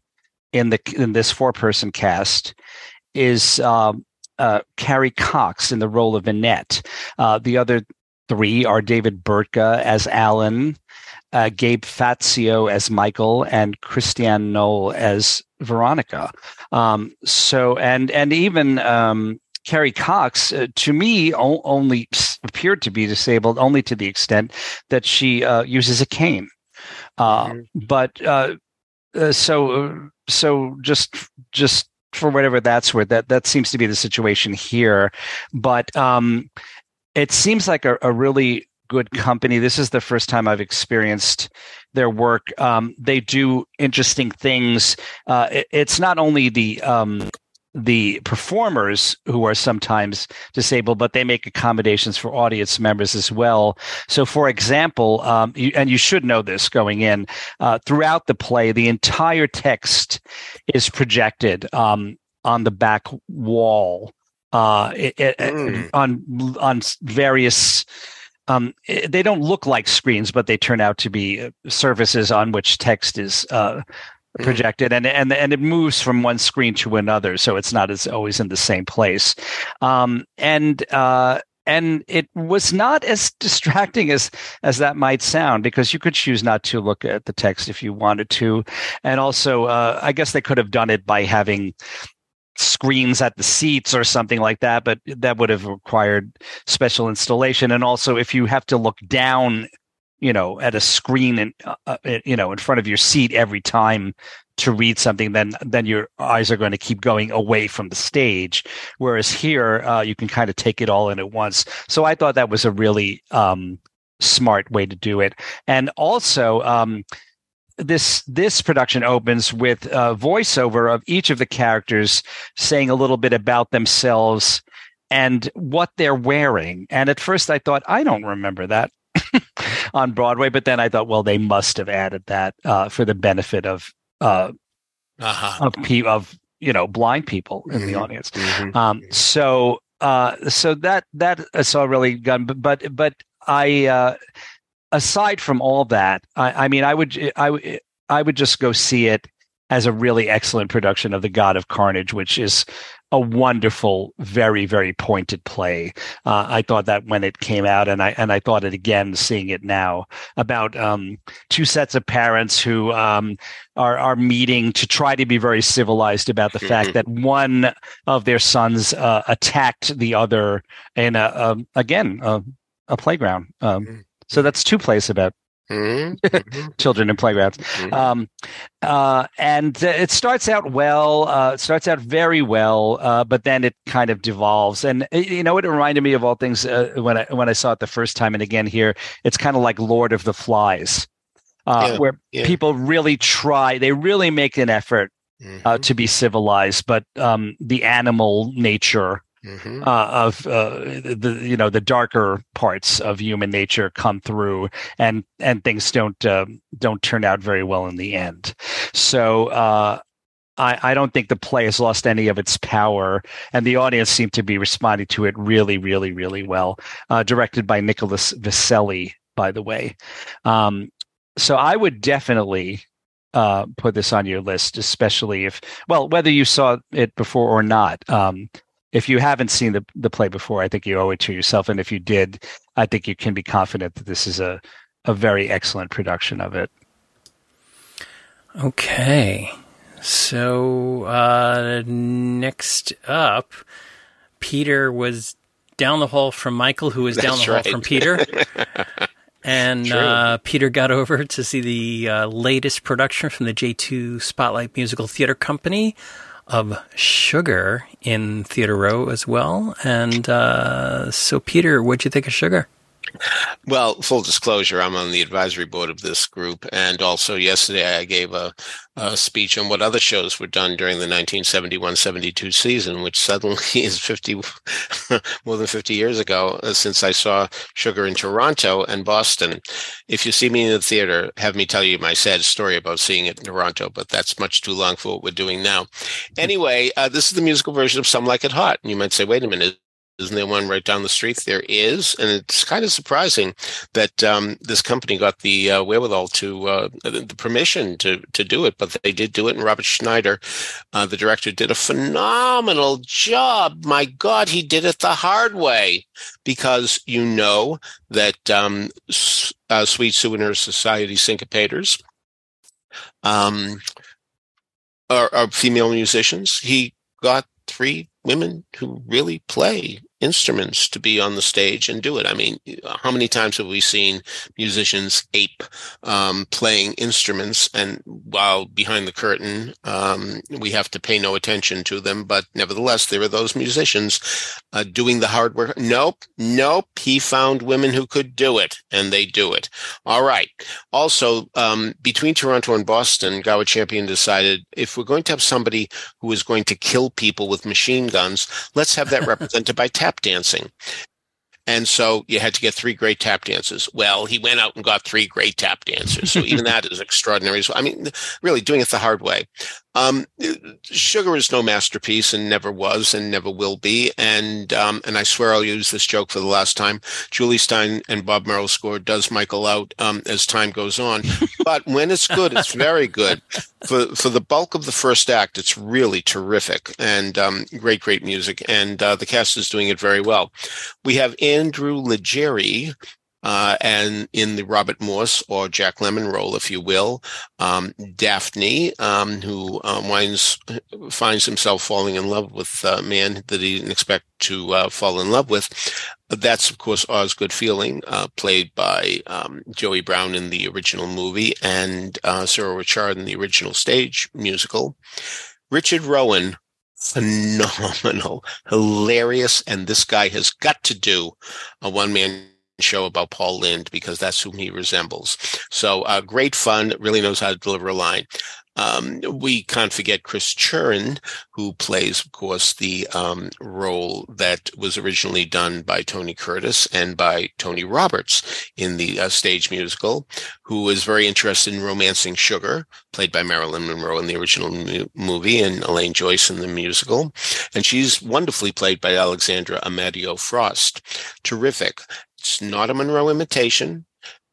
in the in this four person cast is um, uh, Carrie Cox in the role of Annette. Uh, the other three are David Burtka as Alan, uh, Gabe Fazio as Michael, and Christiane Knoll as Veronica. Um, so, and and even um, Carrie Cox, uh, to me, o- only appeared to be disabled only to the extent that she uh, uses a cane. Uh, mm-hmm. But uh, uh, so, so just just for whatever that's worth. That that seems to be the situation here. But um, it seems like a, a, really good company. This is the first time I've experienced their work. Um, they do interesting things. Uh, it, it's not only the um, the performers who are sometimes disabled, but they make accommodations for audience members as well. So, for example, um, you, and you should know this going in, uh, throughout the play, the entire text is projected um, on the back wall uh, it, mm. on on various. Um, they don't look like screens, but they turn out to be uh, surfaces on which text is uh. Projected and and and it moves from one screen to another so it's not as always in the same place. Um, and uh, and it was not as distracting as as that might sound because you could choose not to look at the text if you wanted to. And also uh, i guess they could have done it by having screens at the seats or something like that but that would have required special installation. And also if you have to look down you know at a screen and uh, uh you know in front of your seat every time to read something then then your eyes are going to keep going away from the stage. Whereas here uh, you can kind of take it all in at once. So i thought that was a really um, smart way to do it. And also um, this this production opens with a voiceover of each of the characters saying a little bit about themselves and what they're wearing. And at first i thought i don't remember that on Broadway. But then I thought, well, they must have added that uh, for the benefit of uh, uh-huh. of pe- of you know blind people in mm-hmm. the audience. Mm-hmm. Um, so uh, so that that is all really good. But but, but I uh, aside from all that, I, I mean, I would I I would just go see it as a really excellent production of The God of Carnage, which is a wonderful, very, very pointed play. Uh, I thought that when it came out, and I and I thought it again seeing it now about um, two sets of parents who um, are are meeting to try to be very civilized about the fact that one of their sons uh, attacked the other in a, a again a, a playground. Um, Mm. so that's two plays about Mhm. (laughs) children in playgrounds. Mhm. Um, uh, and uh, it starts out well. Uh, it starts out very well, uh, but then it kind of devolves. And you know, it reminded me of all things uh, when I when I saw it the first time, and again here, it's kind of like Lord of the Flies, uh, Yeah, where yeah. people really try. They really make an effort uh, Mhm. to be civilized, but um, the animal nature Mhm. uh, of uh, the you know the darker parts of human nature come through, and and things don't um don't turn out very well in the end. So. Uh, I, I don't think the play has lost any of its power, and the audience seemed to be responding to it really, really, really well. Uh, directed by Nicholas Viselli, by the way. Um, so I would definitely uh, put this on your list, especially if, well, whether you saw it before or not. Um, if you haven't seen the the play before, I think you owe it to yourself, and if you did, I think you can be confident that this is a a very excellent production of it. Okay. So uh, next up, Peter was down the hall from Michael, who was down the That's hall from Peter. (laughs) And uh, Peter got over to see the uh, latest production from the J2 Spotlight Musical Theater Company of Sugar in Theater Row as well. And uh, so, Peter, what'd you think of Sugar? Well, full disclosure, I'm on the advisory board of this group, and also yesterday I gave a, a speech on what other shows were done during the 1971-72 season, which suddenly (laughs) is 50 (laughs) more than 50 years ago uh, since I saw Sugar in Toronto and Boston. If you see me in the theater, have me tell you my sad story about seeing it in Toronto, but that's much too long for what we're doing now. Anyway, uh, this is the musical version of Some Like It Hot, and you might say, wait a minute. Isn't there one right down the street? There is, and it's kind of surprising that um, this company got the uh, wherewithal to uh, the permission to to do it, but they did do it. And Robert Schneider, uh, the director, did a phenomenal job. My God, he did it the hard way because you know that um, uh, Sweet Sue and Her Society syncopators um, are, are female musicians. He got three women who really play instruments to be on the stage and do it. I mean, how many times have we seen musicians ape um, playing instruments, and while behind the curtain, um, we have to pay no attention to them. But nevertheless, there are those musicians uh, doing the hard work. Nope, nope. He found women who could do it, and they do it. All right. Also, um, between Toronto and Boston, Gower Champion decided if we're going to have somebody who is going to kill people with machine guns, let's have that (laughs) represented by tap dancing. And so you had to get three great tap dancers. Well, he went out and got three great tap dancers. So even (laughs) that is extraordinary. So, I mean, really doing it the hard way. Um, Sugar is no masterpiece and never was and never will be. And um, and I swear I'll use this joke for the last time. Jule Styne and Bob Merrill score does Michael out um, as time goes on. (laughs) But when it's good, it's very good. For for the bulk of the first act, it's really terrific and um, great, great music. And uh, the cast is doing it very well. We have Andrew Legere uh, and in the Robert Morse or Jack Lemmon role, if you will, um, Daphne, um, who um, winds finds himself falling in love with a man that he didn't expect to uh, fall in love with. That's of course Osgood Fielding, uh, played by um, Joey Brown in the original movie and uh, Cyril Ritchard in the original stage musical. Richard Rowan, phenomenal, (laughs) hilarious, and this guy has got to do a one man show about Paul Lynde because that's whom he resembles. So uh, great fun, really knows how to deliver a line. Um, we can't forget Chris Churn, who plays, of course, the um, role that was originally done by Tony Curtis and by Tony Roberts in the uh, stage musical, who is very interested in romancing Sugar, played by Marilyn Monroe in the original mu- movie and Elaine Joyce in the musical. And she's wonderfully played by Alexandra Amadio Frost. Terrific. It's not a Monroe imitation.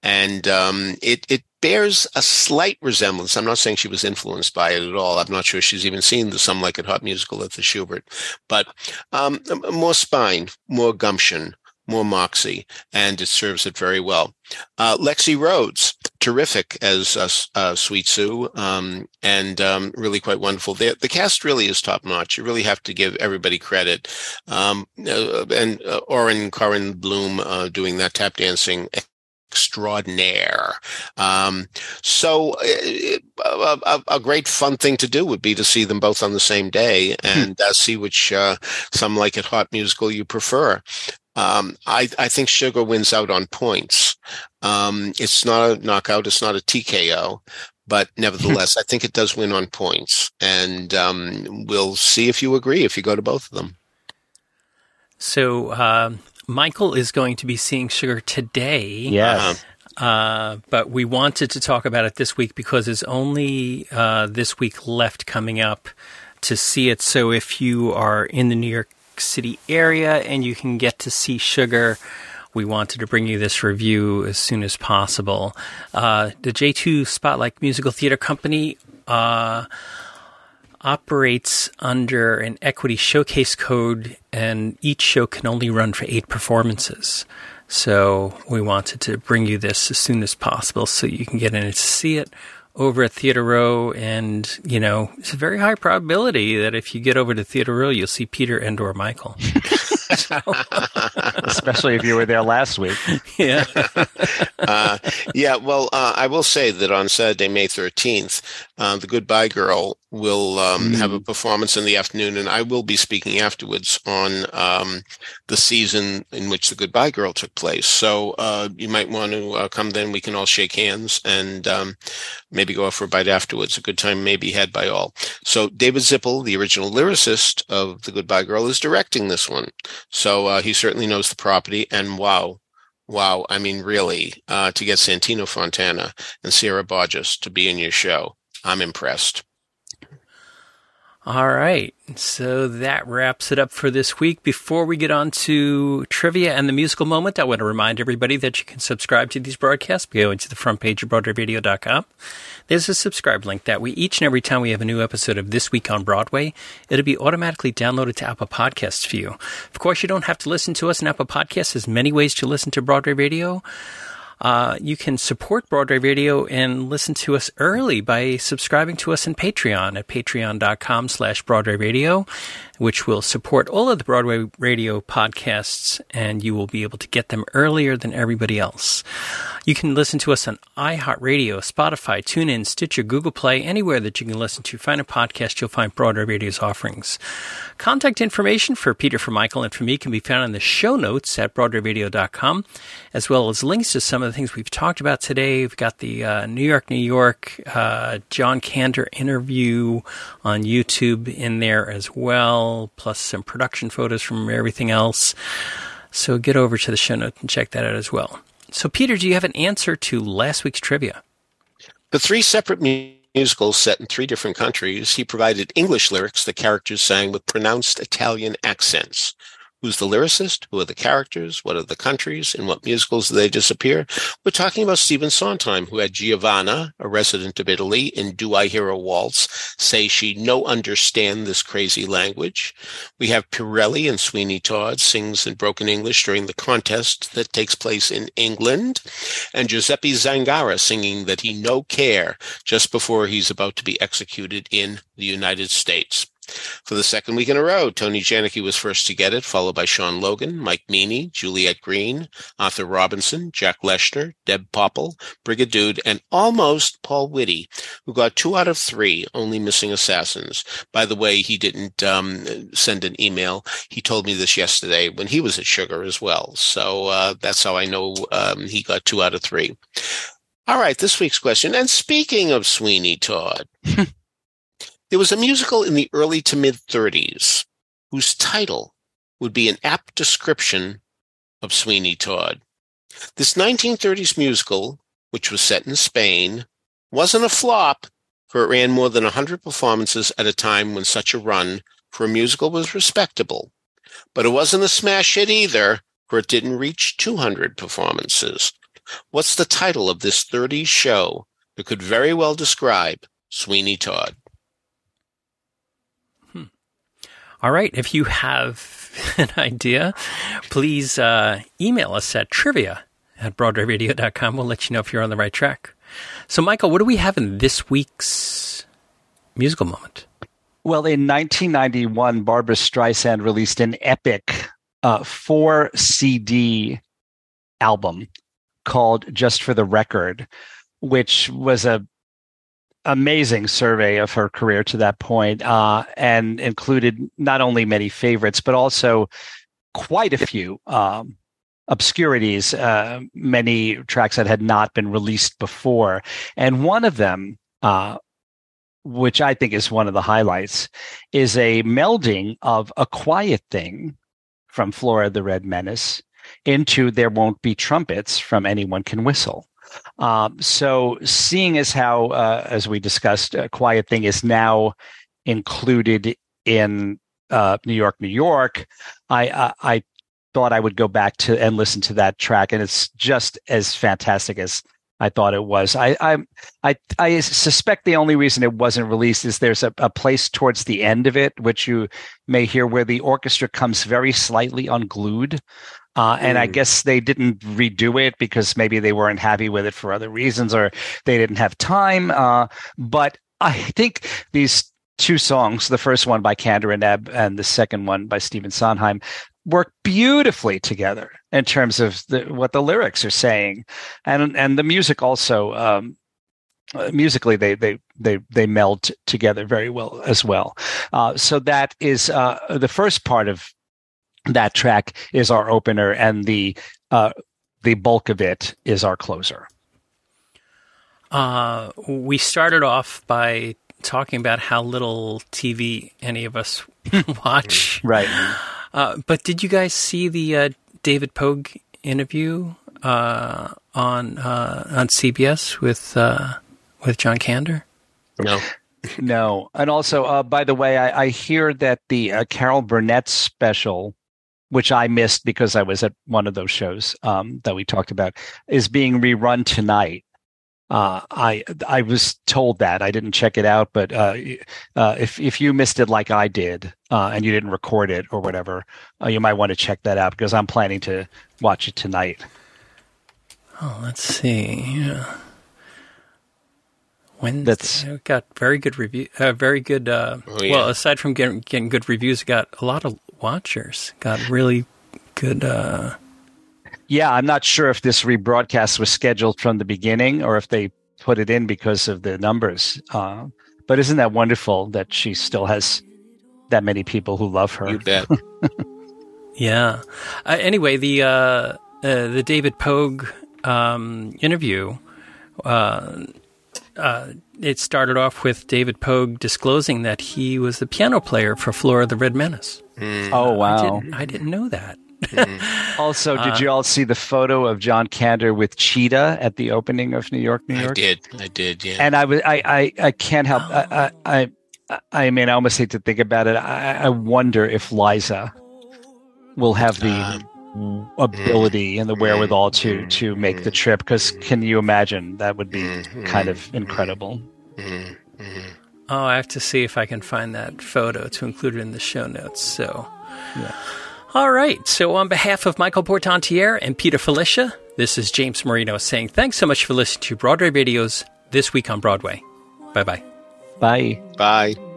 And um, it, it bears a slight resemblance. I'm not saying she was influenced by it at all. I'm not sure she's even seen the Some Like It Hot musical at the Shubert, but um, more spine, more gumption, more moxie, and it serves it very well. Uh, Lexi Rhodes, terrific as uh, uh, Sweet Sue, um, and um, really quite wonderful. The, the, cast really is top notch. You really have to give everybody credit. Um, uh, and uh, Oren Corin Bloom uh, doing that tap dancing extraordinaire. Um, so it, a, a, a, great fun thing to do would be to see them both on the same day hmm. and uh, see which uh, some like it hot musical you prefer. Um, I, I, think Sugar wins out on points. Um, it's not a knockout. It's not a TKO, but nevertheless, (laughs) I think it does win on points. And um, we'll see if you agree if you go to both of them. So uh, Michael is going to be seeing Sugar today. Yes. Uh-huh. Uh, but we wanted to talk about it this week because there's only uh, this week left coming up to see it. So if you are in the New York City area and you can get to see Sugar, we wanted to bring you this review as soon as possible. Uh, the J2 Spotlight Musical Theater Company uh, operates under an equity showcase code, and each show can only run for eight performances. So we wanted to bring you this as soon as possible so you can get in and see it over at Theater Row, and you know it's a very high probability that if you get over to Theater Row, you'll see Peter and or Michael. (laughs) (laughs) Especially if you were there last week. Yeah. (laughs) uh, yeah. Well, uh, I will say that on Saturday, May 13th, uh, The Goodbye Girl will um, mm. have a performance in the afternoon, and I will be speaking afterwards on um, the season in which The Goodbye Girl took place. So uh, you might want to uh, come then. We can all shake hands and um, maybe go out for a bite afterwards. A good time may be had by all. So David Zippel, the original lyricist of The Goodbye Girl, is directing this one. So uh, he certainly knows the property. And wow, wow, I mean, really, uh, to get Santino Fontana and Sierra Boggess to be in your show, I'm impressed. All right. So that wraps it up for this week. Before we get on to trivia and the musical moment, I want to remind everybody that you can subscribe to these broadcasts by going to the front page of BroadwayRadio.com. There's a subscribe link that we each and every time we have a new episode of This Week on Broadway, it'll be automatically downloaded to Apple Podcasts for you. Of course, you don't have to listen to us in Apple Podcasts. There's many ways to listen to Broadway Radio. Uh, you can support Broadway Radio and listen to us early by subscribing to us in Patreon at patreon.com slash Broadway Radio, which will support all of the Broadway Radio podcasts, and you will be able to get them earlier than everybody else. You can listen to us on iHeartRadio, Spotify, TuneIn, Stitcher, Google Play, anywhere that you can listen to. Find a podcast, you'll find Broadway Radio's offerings. Contact information for Peter, for Michael, and for me can be found in the show notes at BroadwayRadio.com, as well as links to some of the things we've talked about today. We've got the uh, New York, New York uh, John Kander interview on YouTube in there as well, plus some production photos from everything else. So get over to the show notes and check that out as well. So, Peter, do you have an answer to last week's trivia? The three separate musicals set in three different countries, he provided English lyrics the characters sang with pronounced Italian accents. Who's the lyricist? Who are the characters? What are the countries? In what musicals do they disappear? We're talking about Stephen Sondheim, who had Giovanna, a resident of Italy, in Do I Hear a Waltz, say she no understand this crazy language. We have Pirelli and Sweeney Todd sings in broken English during the contest that takes place in England, and Giuseppe Zangara singing that he no care just before he's about to be executed in the United States. For the second week in a row, Tony Janicki was first to get it, followed by Sean Logan, Mike Meany, Juliette Green, Arthur Robinson, Jack Leshner, Deb Popple, Brigadude, and almost Paul Whitty, who got two out of three, only missing assassins. By the way, he didn't um, send an email. He told me this yesterday when he was at Sugar as well. So uh, that's how I know um, he got two out of three. All right, this week's question. And speaking of Sweeney Todd, (laughs) There was a musical in the early to mid 30s whose title would be an apt description of Sweeney Todd. This 1930s musical, which was set in Spain, wasn't a flop, for it ran more than 100 performances at a time when such a run for a musical was respectable. But it wasn't a smash hit either, for it didn't reach 200 performances. What's the title of this 30s show that could very well describe Sweeney Todd. All right. If you have (laughs) an idea, please uh, email us at trivia at broadwayradio.com. We'll let you know if you're on the right track. So, Michael, what do we have in this week's musical moment? Well, in 1991, Barbra Streisand released an epic uh, four CD album called Just for the Record, which was a amazing survey of her career to that point, uh, and included not only many favorites but also quite a few um, obscurities, uh, many tracks that had not been released before, and one of them. Uh, which I think is one of the highlights, is a melding of a quiet thing from Flora the Red Menace into There Won't Be Trumpets from Anyone Can Whistle. Um, so, seeing as how, uh, as we discussed, uh, Quiet Thing is now included in uh, New York, New York, I, I, I thought I would go back to and listen to that track, and it's just as fantastic as I thought it was. I, I, I, I suspect the only reason it wasn't released is there's a, a place towards the end of it, which you may hear, where the orchestra comes very slightly unglued. Uh, and mm. I hmm. guess they didn't redo it because maybe they weren't happy with it for other reasons or they didn't have time. Uh, but I think these two songs, the first one by Kander and Ebb and the second one by Stephen Sondheim, work beautifully together in terms of the, what the lyrics are saying, and and the music also. Um, uh, musically, they they they they meld together very well as well. Uh, so that is uh, the first part of that track is our opener, and the uh, the bulk of it is our closer. Uh, we started off by talking about how little TV any of us (laughs) watch. Right. Uh, but did you guys see the uh, David Pogue interview uh, on uh, on CBS with uh, with John Kander? No. no. And also, by the way, I, I hear that the Carol Burnett special which I missed because I was at one of those shows um, that we talked about, is being rerun tonight. Uh, I I was told that I didn't check it out, but uh, uh, if if you missed it like I did uh, and you didn't record it or whatever, uh, you might want to check that out because I'm planning to watch it tonight. Oh, let's see. Yeah. Wednesday. That's got very good review. Uh, very good. oh, yeah. Well, aside from getting getting good reviews, got a lot of watchers. Got really good. Uh... Yeah, I'm not sure if this rebroadcast was scheduled from the beginning or if they put it in because of the numbers. Uh, but isn't that wonderful that she still has that many people who love her? You bet. (laughs) yeah. Uh, anyway, the uh, uh, the David Pogue um, interview. Uh, uh, it started off with David Pogue disclosing that he was the piano player for Flora the Red Menace. Mm. Oh wow! I didn't, I didn't know that. Mm. (laughs) also, did you all see the photo of John Kander with Chita at the opening of New York, New York? I did. I did. Yeah. And I was, I, I, I can't help. I, I, I, mean, I almost hate to think about it. I, I wonder if Liza will have the um, ability and the wherewithal to mm-hmm. to make the trip. Because can you imagine that would be mm-hmm. kind of incredible. Mm-hmm. Oh, I have to see if I can find that photo to include it in the show notes. So, yeah. All right. So, on behalf of Michael Portantiere and Peter Filichia this is James Marino saying thanks so much for listening to Broadway Radio's This Week on Broadway. Bye-bye. Bye. Bye. There